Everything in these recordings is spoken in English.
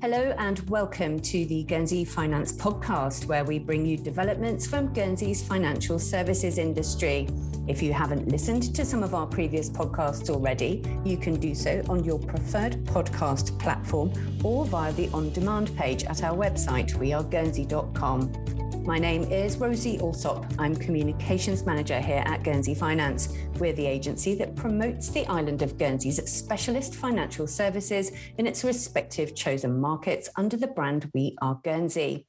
Hello and welcome to the Guernsey Finance Podcast, where we bring you developments from Guernsey's financial services industry. If you haven't listened to some of our previous podcasts already, you can do so on your preferred podcast platform or via the on demand page at our website, weareguernsey.com. My name is Rosie Alsop. I'm Communications Manager here at Guernsey Finance. We're the agency that promotes the island of Guernsey's specialist financial services in its respective chosen markets under the brand We Are Guernsey.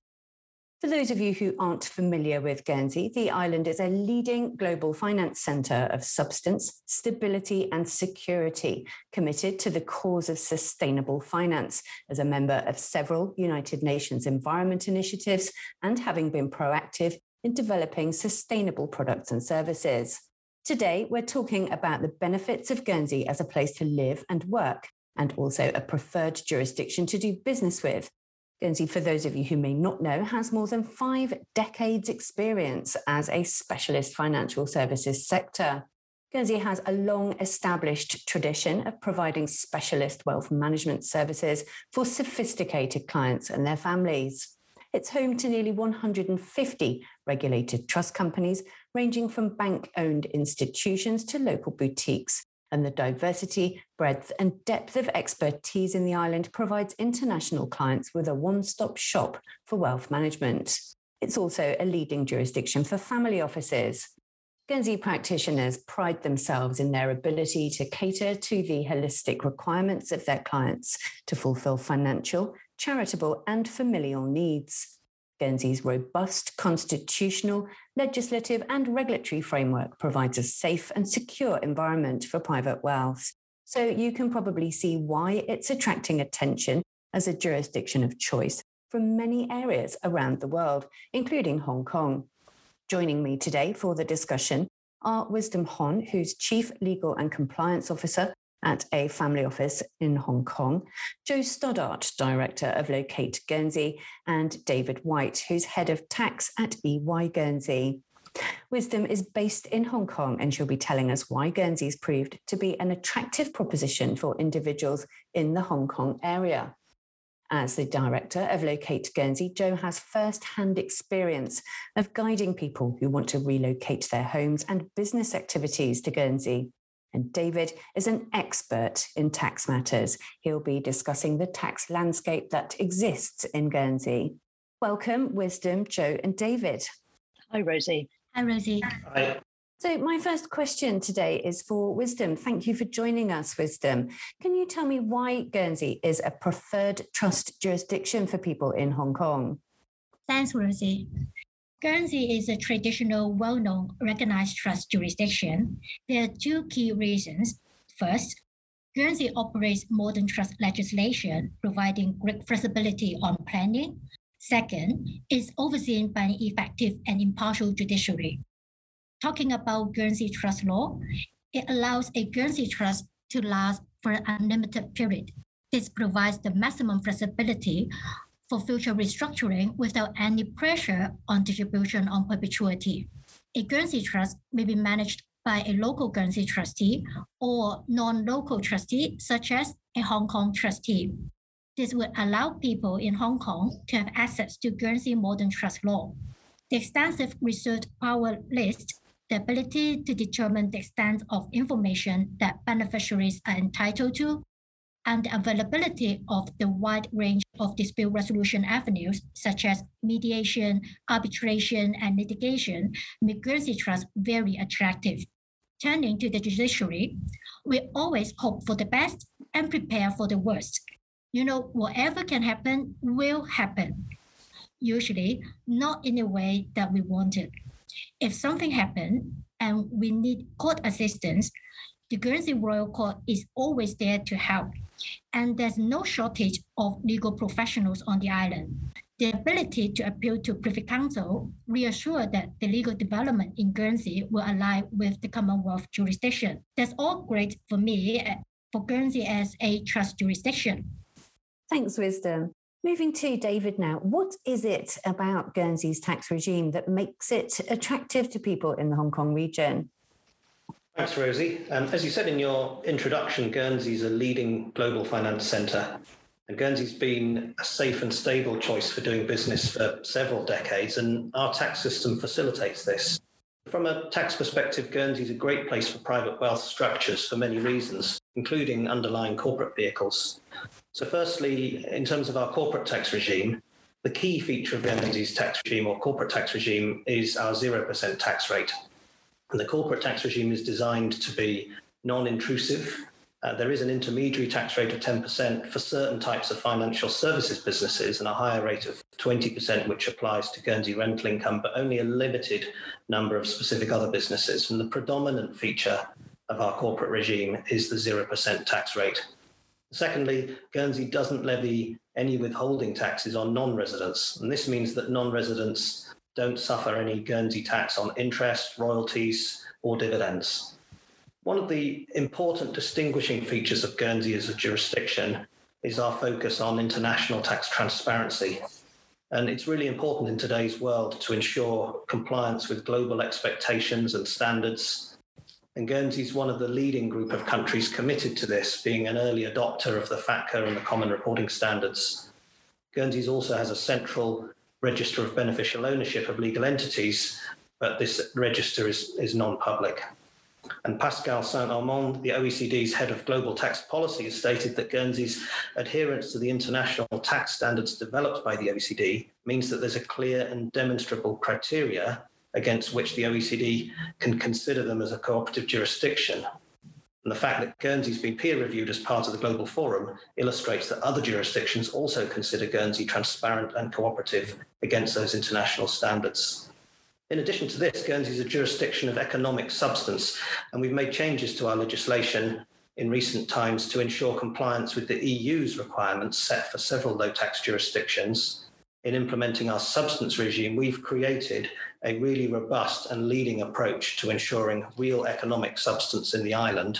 For those of you who aren't familiar with Guernsey, the island is a leading global finance centre of substance, stability, and security, committed to the cause of sustainable finance as a member of several United Nations environment initiatives and having been proactive in developing sustainable products and services. Today, we're talking about the benefits of Guernsey as a place to live and work, and also a preferred jurisdiction to do business with Guernsey, for those of you who may not know, has more than five decades' experience as a specialist financial services sector. Guernsey has a long established tradition of providing specialist wealth management services for sophisticated clients and their families. It's home to nearly 150 regulated trust companies, ranging from bank owned institutions to local boutiques, and the diversity, breadth, and depth of expertise in the island provides international clients with a one stop shop for wealth management. It's also a leading jurisdiction for family offices. Guernsey practitioners pride themselves in their ability to cater to the holistic requirements of their clients to fulfill financial, charitable, and familial needs. Guernsey's robust constitutional, legislative, and regulatory framework provides a safe and secure environment for private wealth. So you can probably see why it's attracting attention as a jurisdiction of choice from many areas around the world, including Hong Kong. Joining me today for the discussion are Wisdom Hon, who's Chief Legal and Compliance Officer at a family office in Hong Kong, Joe Stoddart, Director of Locate Guernsey, and David White, who's Head of Tax at EY Guernsey. Wisdom is based in Hong Kong, and she'll be telling us why Guernsey's proved to be an attractive proposition for individuals in the Hong Kong area. As the director of Locate Guernsey, Joe has first hand experience of guiding people who want to relocate their homes and business activities to Guernsey. And David is an expert in tax matters. He'll be discussing the tax landscape that exists in Guernsey. Welcome, Wisdom, Joe, and David. Hi, Rosie. Hi, Rosie. Hi. So, my first question today is for Wisdom. Thank you for joining us, Wisdom. Can you tell me why Guernsey is a preferred trust jurisdiction for people in Hong Kong? Thanks, Rosie. Guernsey is a traditional, well known, recognized trust jurisdiction. There are two key reasons. First, Guernsey operates modern trust legislation, providing great flexibility on planning. Second, it's overseen by an effective and impartial judiciary. Talking about Guernsey trust law, it allows a Guernsey trust to last for an unlimited period. This provides the maximum flexibility for future restructuring without any pressure on distribution on perpetuity. A Guernsey trust may be managed by a local Guernsey trustee or non-local trustee, such as a Hong Kong trustee. This would allow people in Hong Kong to have access to Guernsey modern trust law. The extensive reserved power list the ability to determine the extent of information that beneficiaries are entitled to and the availability of the wide range of dispute resolution avenues, such as mediation, arbitration, and litigation, make Guernsey Trust very attractive. Turning to the judiciary, we always hope for the best and prepare for the worst. You know, whatever can happen will happen. Usually, not in the way that we wanted. If something happened and we need court assistance, the Guernsey Royal Court is always there to help and there's no shortage of legal professionals on the island. The ability to appeal to Privy Council reassure that the legal development in Guernsey will align with the Commonwealth jurisdiction. That's all great for me eh, for Guernsey as a trust jurisdiction. Thanks, Wisdom. Moving to David now, what is it about Guernsey's tax regime that makes it attractive to people in the Hong Kong region? Thanks, Rosie. Um, as you said in your introduction, Guernsey is a leading global finance centre. And Guernsey's been a safe and stable choice for doing business for several decades, and our tax system facilitates this. From a tax perspective, Guernsey is a great place for private wealth structures for many reasons, including underlying corporate vehicles. So, firstly, in terms of our corporate tax regime, the key feature of Guernsey's tax regime or corporate tax regime is our 0% tax rate. And the corporate tax regime is designed to be non intrusive uh, there is an intermediary tax rate of 10% for certain types of financial services businesses and a higher rate of 20%, which applies to Guernsey rental income, but only a limited number of specific other businesses. And the predominant feature of our corporate regime is the 0% tax rate. Secondly, Guernsey doesn't levy any withholding taxes on non residents. And this means that non residents don't suffer any Guernsey tax on interest, royalties, or dividends. One of the important distinguishing features of Guernsey as a jurisdiction is our focus on international tax transparency. And it's really important in today's world to ensure compliance with global expectations and standards. And Guernsey is one of the leading group of countries committed to this, being an early adopter of the FATCA and the Common Reporting Standards. Guernsey also has a central register of beneficial ownership of legal entities, but this register is, is non public. And Pascal Saint Amans, the OECD's head of global tax policy, has stated that Guernsey's adherence to the international tax standards developed by the OECD means that there's a clear and demonstrable criteria against which the OECD can consider them as a cooperative jurisdiction. And the fact that Guernsey's been peer reviewed as part of the Global Forum illustrates that other jurisdictions also consider Guernsey transparent and cooperative against those international standards. In addition to this, Guernsey is a jurisdiction of economic substance, and we've made changes to our legislation in recent times to ensure compliance with the EU's requirements set for several low tax jurisdictions. In implementing our substance regime, we've created a really robust and leading approach to ensuring real economic substance in the island,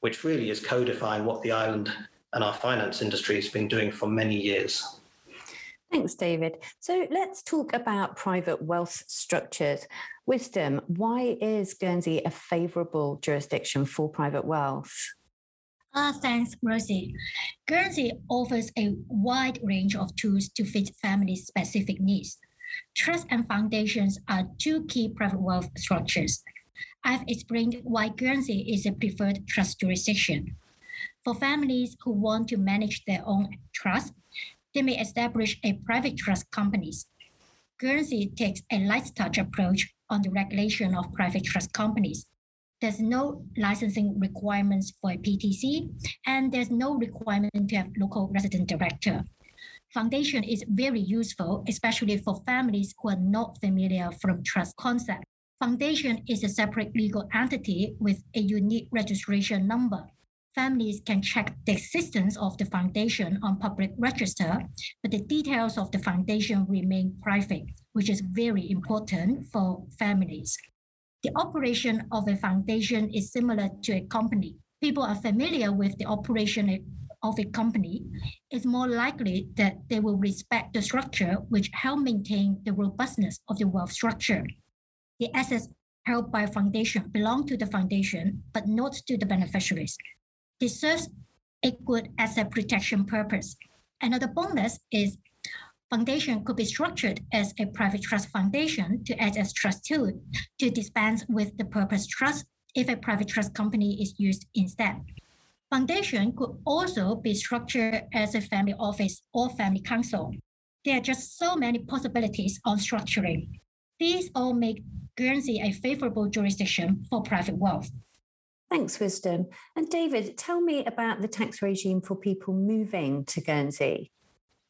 which really is codifying what the island and our finance industry has been doing for many years. Thanks, David. So let's talk about private wealth structures. Wisdom, why is Guernsey a favourable jurisdiction for private wealth? Uh, thanks, Rosie. Guernsey offers a wide range of tools to fit family specific needs. Trusts and foundations are two key private wealth structures. I've explained why Guernsey is a preferred trust jurisdiction. For families who want to manage their own trust, they may establish a private trust companies. Guernsey takes a light touch approach on the regulation of private trust companies. There's no licensing requirements for a PTC, and there's no requirement to have local resident director. Foundation is very useful, especially for families who are not familiar from trust concept. Foundation is a separate legal entity with a unique registration number families can check the existence of the foundation on public register, but the details of the foundation remain private, which is very important for families. The operation of a foundation is similar to a company. People are familiar with the operation of a company, it's more likely that they will respect the structure which help maintain the robustness of the wealth structure. The assets held by foundation belong to the foundation, but not to the beneficiaries. This serves a good asset protection purpose. Another bonus is foundation could be structured as a private trust foundation to act as trustee to dispense with the purpose trust if a private trust company is used instead. Foundation could also be structured as a family office or family council. There are just so many possibilities on structuring. These all make Guernsey a favorable jurisdiction for private wealth. Thanks, Wisdom. And David, tell me about the tax regime for people moving to Guernsey.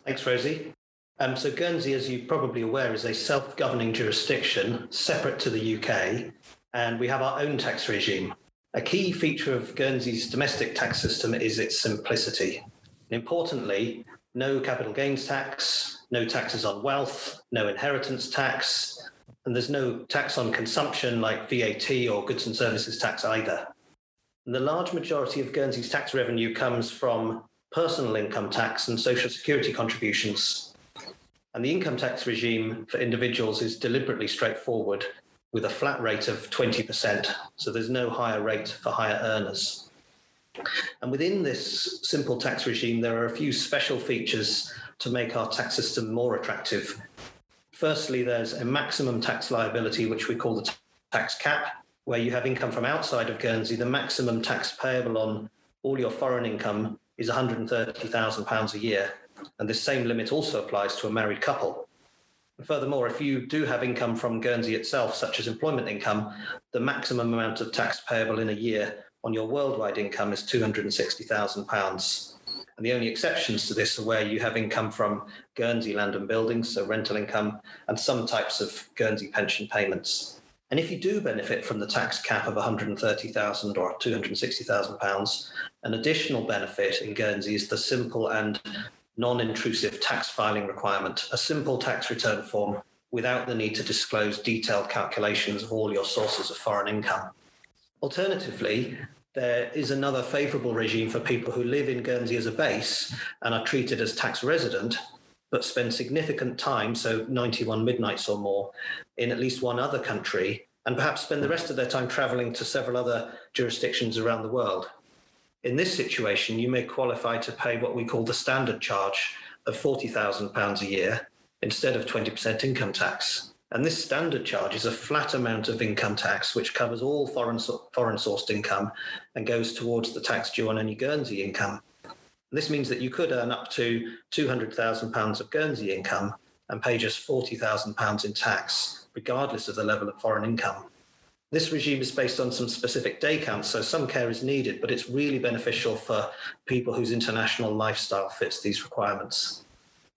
Thanks, Rosie. Um, so, Guernsey, as you're probably aware, is a self governing jurisdiction separate to the UK, and we have our own tax regime. A key feature of Guernsey's domestic tax system is its simplicity. Importantly, no capital gains tax, no taxes on wealth, no inheritance tax, and there's no tax on consumption like VAT or goods and services tax either. And the large majority of Guernsey's tax revenue comes from personal income tax and social security contributions. And the income tax regime for individuals is deliberately straightforward with a flat rate of 20%. So there's no higher rate for higher earners. And within this simple tax regime, there are a few special features to make our tax system more attractive. Firstly, there's a maximum tax liability, which we call the tax cap, where you have income from outside of Guernsey. The maximum tax payable on all your foreign income is £130,000 a year. And this same limit also applies to a married couple. Furthermore, if you do have income from Guernsey itself, such as employment income, the maximum amount of tax payable in a year on your worldwide income is £260,000. And the only exceptions to this are where you have income from Guernsey land and buildings, so rental income, and some types of Guernsey pension payments. And if you do benefit from the tax cap of 130,000 or 260,000 pounds, an additional benefit in Guernsey is the simple and non-intrusive tax filing requirement, a simple tax return form without the need to disclose detailed calculations of all your sources of foreign income. Alternatively, there is another favourable regime for people who live in Guernsey as a base and are treated as tax resident, but spend significant time, so 91 midnights or more, in at least one other country, and perhaps spend the rest of their time travelling to several other jurisdictions around the world. In this situation, you may qualify to pay what we call the standard charge of £40,000 a year instead of 20% income tax. And this standard charge is a flat amount of income tax, which covers all foreign, foreign sourced income and goes towards the tax due on any Guernsey income. This means that you could earn up to £200,000 of Guernsey income and pay just £40,000 in tax, regardless of the level of foreign income. This regime is based on some specific day counts, so some care is needed, but it's really beneficial for people whose international lifestyle fits these requirements.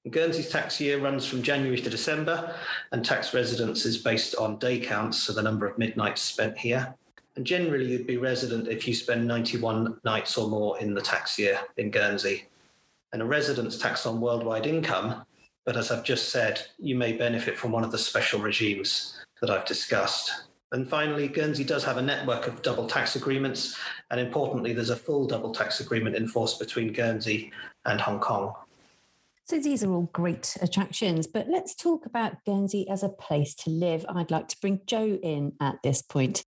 Guernsey's tax year runs from January to December, and tax residence is based on day counts, so the number of midnights spent here. And generally, you'd be resident if you spend 91 nights or more in the tax year in Guernsey. And a residence tax on worldwide income, but as I've just said, you may benefit from one of the special regimes that I've discussed. And finally, Guernsey does have a network of double tax agreements, and importantly, there's a full double tax agreement in force between Guernsey and Hong Kong. So these are all great attractions, but let's talk about Guernsey as a place to live. I'd like to bring Joe in at this point.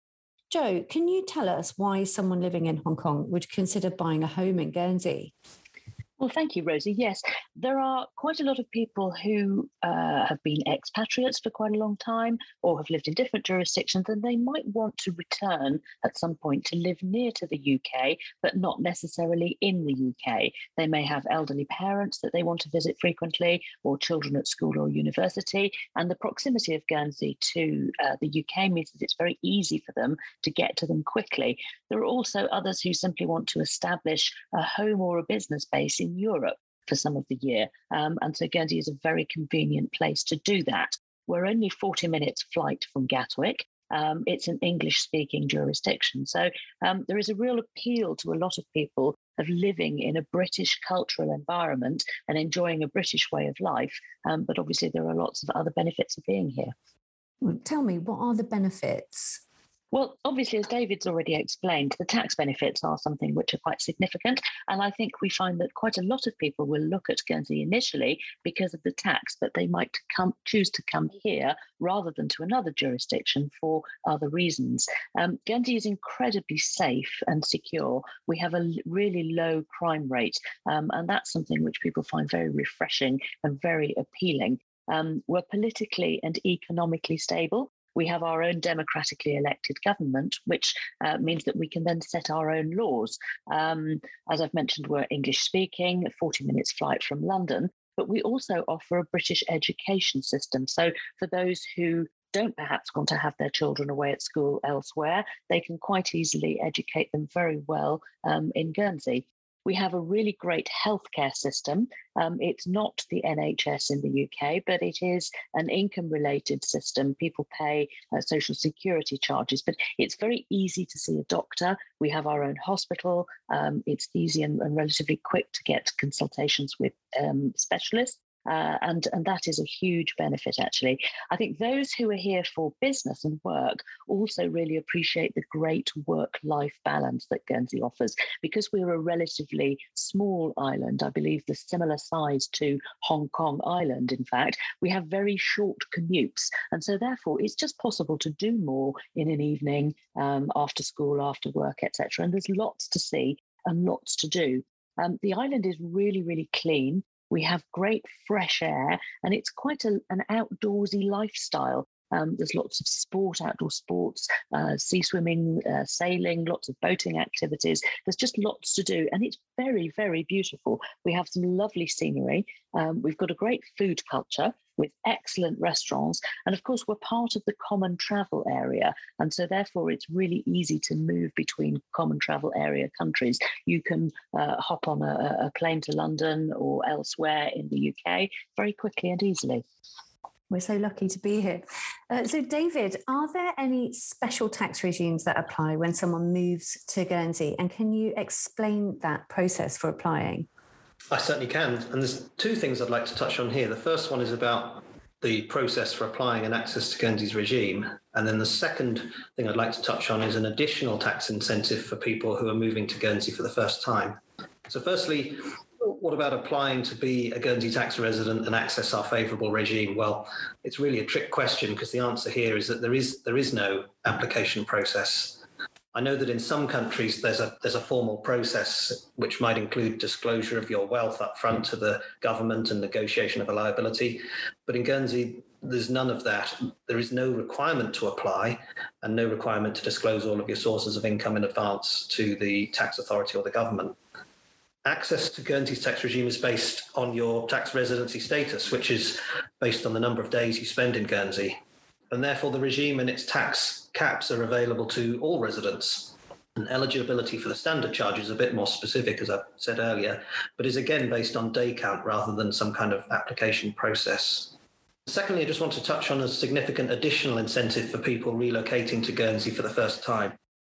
Joe, can you tell us why someone living in Hong Kong would consider buying a home in Guernsey? Well, thank you, Rosie. Yes, there are quite a lot of people who uh, have been expatriates for quite a long time or have lived in different jurisdictions, and they might want to return at some point to live near to the UK, but not necessarily in the UK. They may have elderly parents that they want to visit frequently, or children at school or university, and the proximity of Guernsey to uh, the UK means that it's very easy for them to get to them quickly. There are also others who simply want to establish a home or a business base in Europe for some of the year. Um, and so Guernsey is a very convenient place to do that. We're only 40 minutes flight from Gatwick. Um, it's an English speaking jurisdiction. So um, there is a real appeal to a lot of people of living in a British cultural environment and enjoying a British way of life. Um, but obviously, there are lots of other benefits of being here. Tell me, what are the benefits? Well, obviously, as David's already explained, the tax benefits are something which are quite significant. And I think we find that quite a lot of people will look at Guernsey initially because of the tax, but they might come, choose to come here rather than to another jurisdiction for other reasons. Um, Guernsey is incredibly safe and secure. We have a really low crime rate, um, and that's something which people find very refreshing and very appealing. Um, we're politically and economically stable we have our own democratically elected government, which uh, means that we can then set our own laws. Um, as I've mentioned, we're English speaking, 40 minutes flight from London, but we also offer a British education system. So for those who don't perhaps want to have their children away at school elsewhere, they can quite easily educate them very well um, in Guernsey. We have a really great healthcare system. Um, it's not the NHS in the UK, but it is an income related system. People pay uh, social security charges, but it's very easy to see a doctor. We have our own hospital. Um, it's easy and, and, relatively quick to get consultations with um, specialists. Uh, and, and that is a huge benefit, actually. I think those who are here for business and work also really appreciate the great work life balance that Guernsey offers. Because we're a relatively small island, I believe the similar size to Hong Kong Island, in fact, we have very short commutes. And so, therefore, it's just possible to do more in an evening, um, after school, after work, etc. And there's lots to see and lots to do. Um, the island is really, really clean. We have great fresh air, and it's quite a, an outdoorsy lifestyle. Um, there's lots of sport, outdoor sports, uh, sea swimming, uh, sailing, lots of boating activities. There's just lots to do, and it's very, very beautiful. We have some lovely scenery. Um, we've got a great food culture with excellent restaurants. And of course, we're part of the common travel area. And so, therefore, it's really easy to move between common travel area countries. You can uh, hop on a, a plane to London or elsewhere in the UK very quickly and easily. We're so lucky to be here. Uh, so, David, are there any special tax regimes that apply when someone moves to Guernsey? And can you explain that process for applying? I certainly can. And there's two things I'd like to touch on here. The first one is about the process for applying an access to Guernsey's regime. And then the second thing I'd like to touch on is an additional tax incentive for people who are moving to Guernsey for the first time. So, firstly, what about applying to be a Guernsey tax resident and access our favourable regime? Well, it's really a trick question because the answer here is that there is there is no application process. I know that in some countries there's a there's a formal process which might include disclosure of your wealth up front to the government and negotiation of a liability, but in Guernsey there's none of that. There is no requirement to apply and no requirement to disclose all of your sources of income in advance to the tax authority or the government access to Guernsey's tax regime is based on your tax residency status, which is based on the number of days you spend in Guernsey. And therefore, the regime and its tax caps are available to all residents. And eligibility for the standard charge is a bit more specific, as I said earlier, but is again based on day count rather than some kind of application process. Secondly, I just want to touch on a significant additional incentive for people relocating to Guernsey for the first time.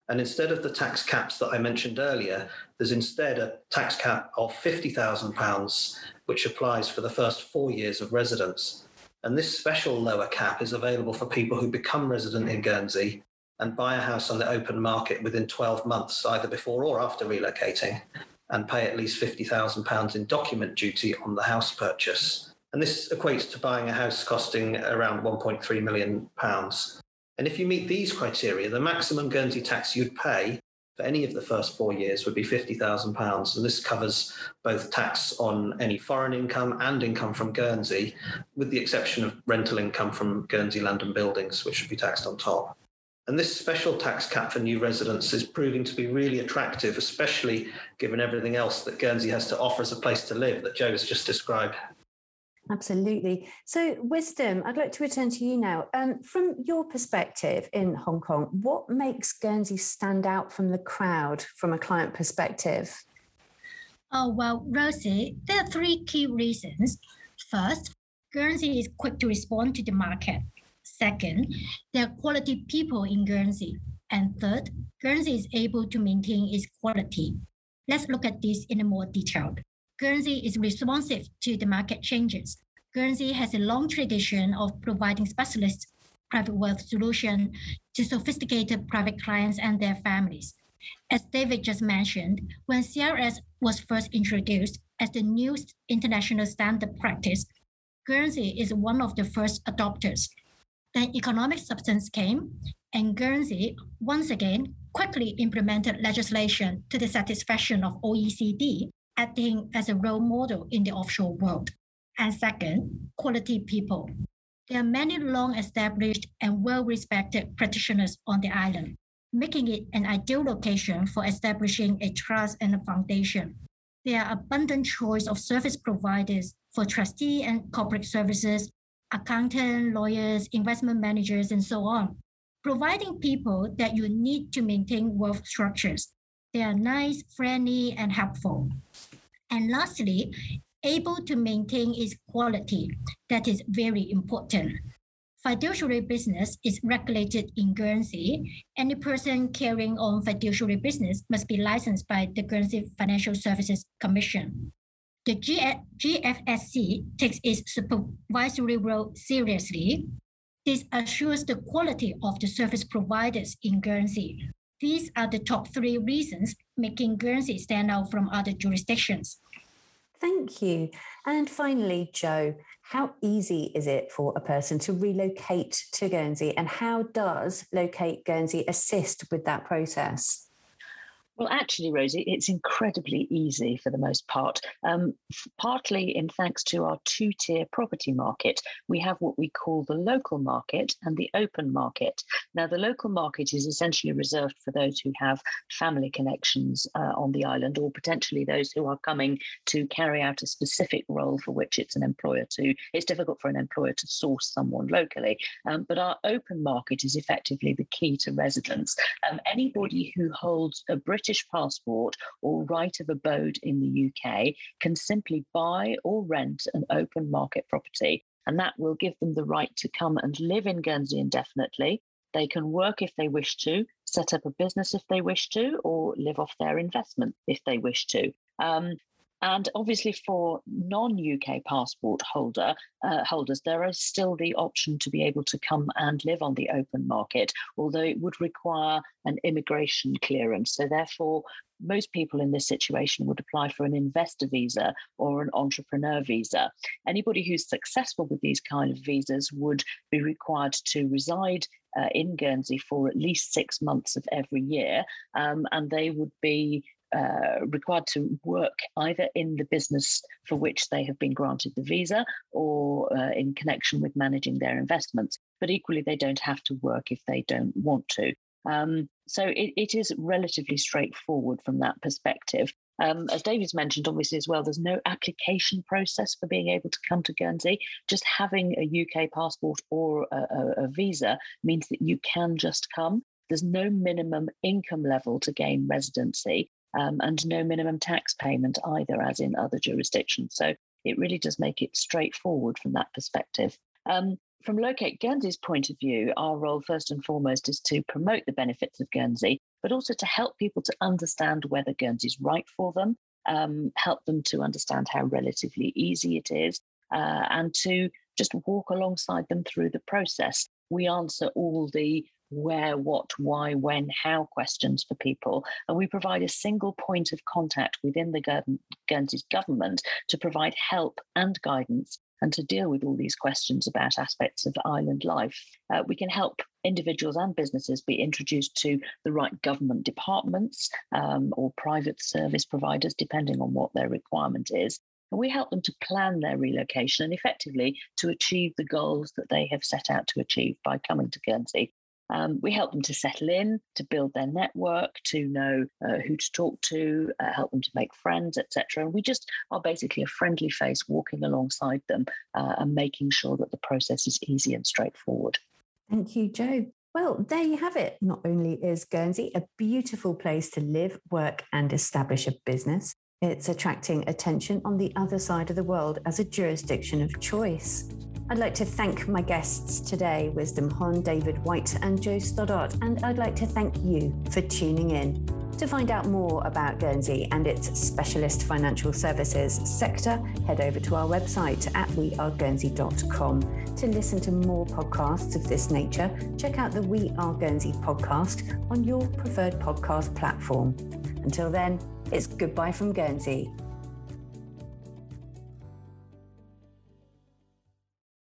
And instead of the tax caps that I mentioned earlier, there's instead a tax cap of £50,000, which applies for the first four years of residence. And this special lower cap is available for people who become resident in Guernsey and buy a house on the open market within 12 months, either before or after relocating, and pay at least £50,000 in document duty on the house purchase. And this equates to buying a house costing around £1.3 million. And if you meet these criteria, the maximum Guernsey tax you'd pay for any of the first four years would be £50,000. And this covers both tax on any foreign income and income from Guernsey, with the exception of rental income from Guernsey land and buildings, which would be taxed on top. And this special tax cap for new residents is proving to be really attractive, especially given everything else that Guernsey has to offer as a place to live that Joe has just described. Absolutely. So, Wisdom, I'd like to return to you now. Um, from your perspective in Hong Kong, what makes Guernsey stand out from the crowd from a client perspective? Oh, well, Rosie, there are three key reasons. First, Guernsey is quick to respond to the market. Second, there are quality people in Guernsey. And third, Guernsey is able to maintain its quality. Let's look at this in a more detailed. Guernsey is responsive to the market changes. Guernsey has a long tradition of providing specialist private wealth solution to sophisticated private clients and their families. As David just mentioned, when CRS was first introduced as the new international standard practice, Guernsey is one of the first adopters. Then economic substance came, and Guernsey once again quickly implemented legislation to the satisfaction of OECD acting as a role model in the offshore world. And second, quality people. There are many long established and well respected practitioners on the island, making it an ideal location for establishing a trust and a foundation. There are abundant choice of service providers for trustee and corporate services, accountant, lawyers, investment managers, and so on, providing people that you need to maintain wealth structures they are nice, friendly, and helpful. And lastly, able to maintain its quality. That is very important. Fiduciary business is regulated in Guernsey. Any person carrying on fiduciary business must be licensed by the Guernsey Financial Services Commission. The GFSC takes its supervisory role seriously. This assures the quality of the service providers in Guernsey. These are the top three reasons making Guernsey stand out from other jurisdictions. Thank you. And finally, Joe, how easy is it for a person to relocate to Guernsey and how does Locate Guernsey assist with that process? Well, actually, Rosie, it's incredibly easy for the most part. Um, partly in thanks to our two tier property market, we have what we call the local market and the open market. Now, the local market is essentially reserved for those who have family connections uh, on the island or potentially those who are coming to carry out a specific role for which it's an employer to. It's difficult for an employer to source someone locally. Um, but our open market is effectively the key to residence. Um, anybody who holds a British British passport or right of abode in the UK can simply buy or rent an open market property. And that will give them the right to come and live in Guernsey indefinitely. They can work if they wish to, set up a business if they wish to, or live off their investment if they wish to. Um, and obviously, for non-UK passport holder uh, holders, there is still the option to be able to come and live on the open market, although it would require an immigration clearance. So, therefore, most people in this situation would apply for an investor visa or an entrepreneur visa. Anybody who's successful with these kind of visas would be required to reside uh, in Guernsey for at least six months of every year, um, and they would be uh, required to work either in the business for which they have been granted the visa or uh, in connection with managing their investments. But equally, they don't have to work if they don't want to. Um, so it, it is relatively straightforward from that perspective. Um, as David's mentioned, obviously, as well, there's no application process for being able to come to Guernsey. Just having a UK passport or a, a, a visa means that you can just come. There's no minimum income level to gain residency um, and no minimum tax payment either, as in other jurisdictions. So it really does make it straightforward from that perspective. Um, from Locate Guernsey's point of view, our role first and foremost is to promote the benefits of Guernsey, but also to help people to understand whether Guernsey is right for them, um, help them to understand how relatively easy it is, uh, and to just walk alongside them through the process. We answer all the where, what, why, when, how questions for people. And we provide a single point of contact within the Guernsey's government to provide help and guidance and to deal with all these questions about aspects of island life. Uh, we can help individuals and businesses be introduced to the right government departments um, or private service providers, depending on what their requirement is. And we help them to plan their relocation and effectively to achieve the goals that they have set out to achieve by coming to Guernsey. Um, we help them to settle in, to build their network, to know uh, who to talk to, uh, help them to make friends, etc. And we just are basically a friendly face walking alongside them uh, and making sure that the process is easy and straightforward. Thank you, Joe. Well, there you have it. Not only is Guernsey a beautiful place to live, work, and establish a business, it's attracting attention on the other side of the world as a jurisdiction of choice. I'd like to thank my guests today, Wisdom Hon, David White, and Joe Stoddart, and I'd like to thank you for tuning in. To find out more about Guernsey and its specialist financial services sector, head over to our website at weareguernsey.com. To listen to more podcasts of this nature, check out the We Are Guernsey podcast on your preferred podcast platform. Until then, it's goodbye from Guernsey.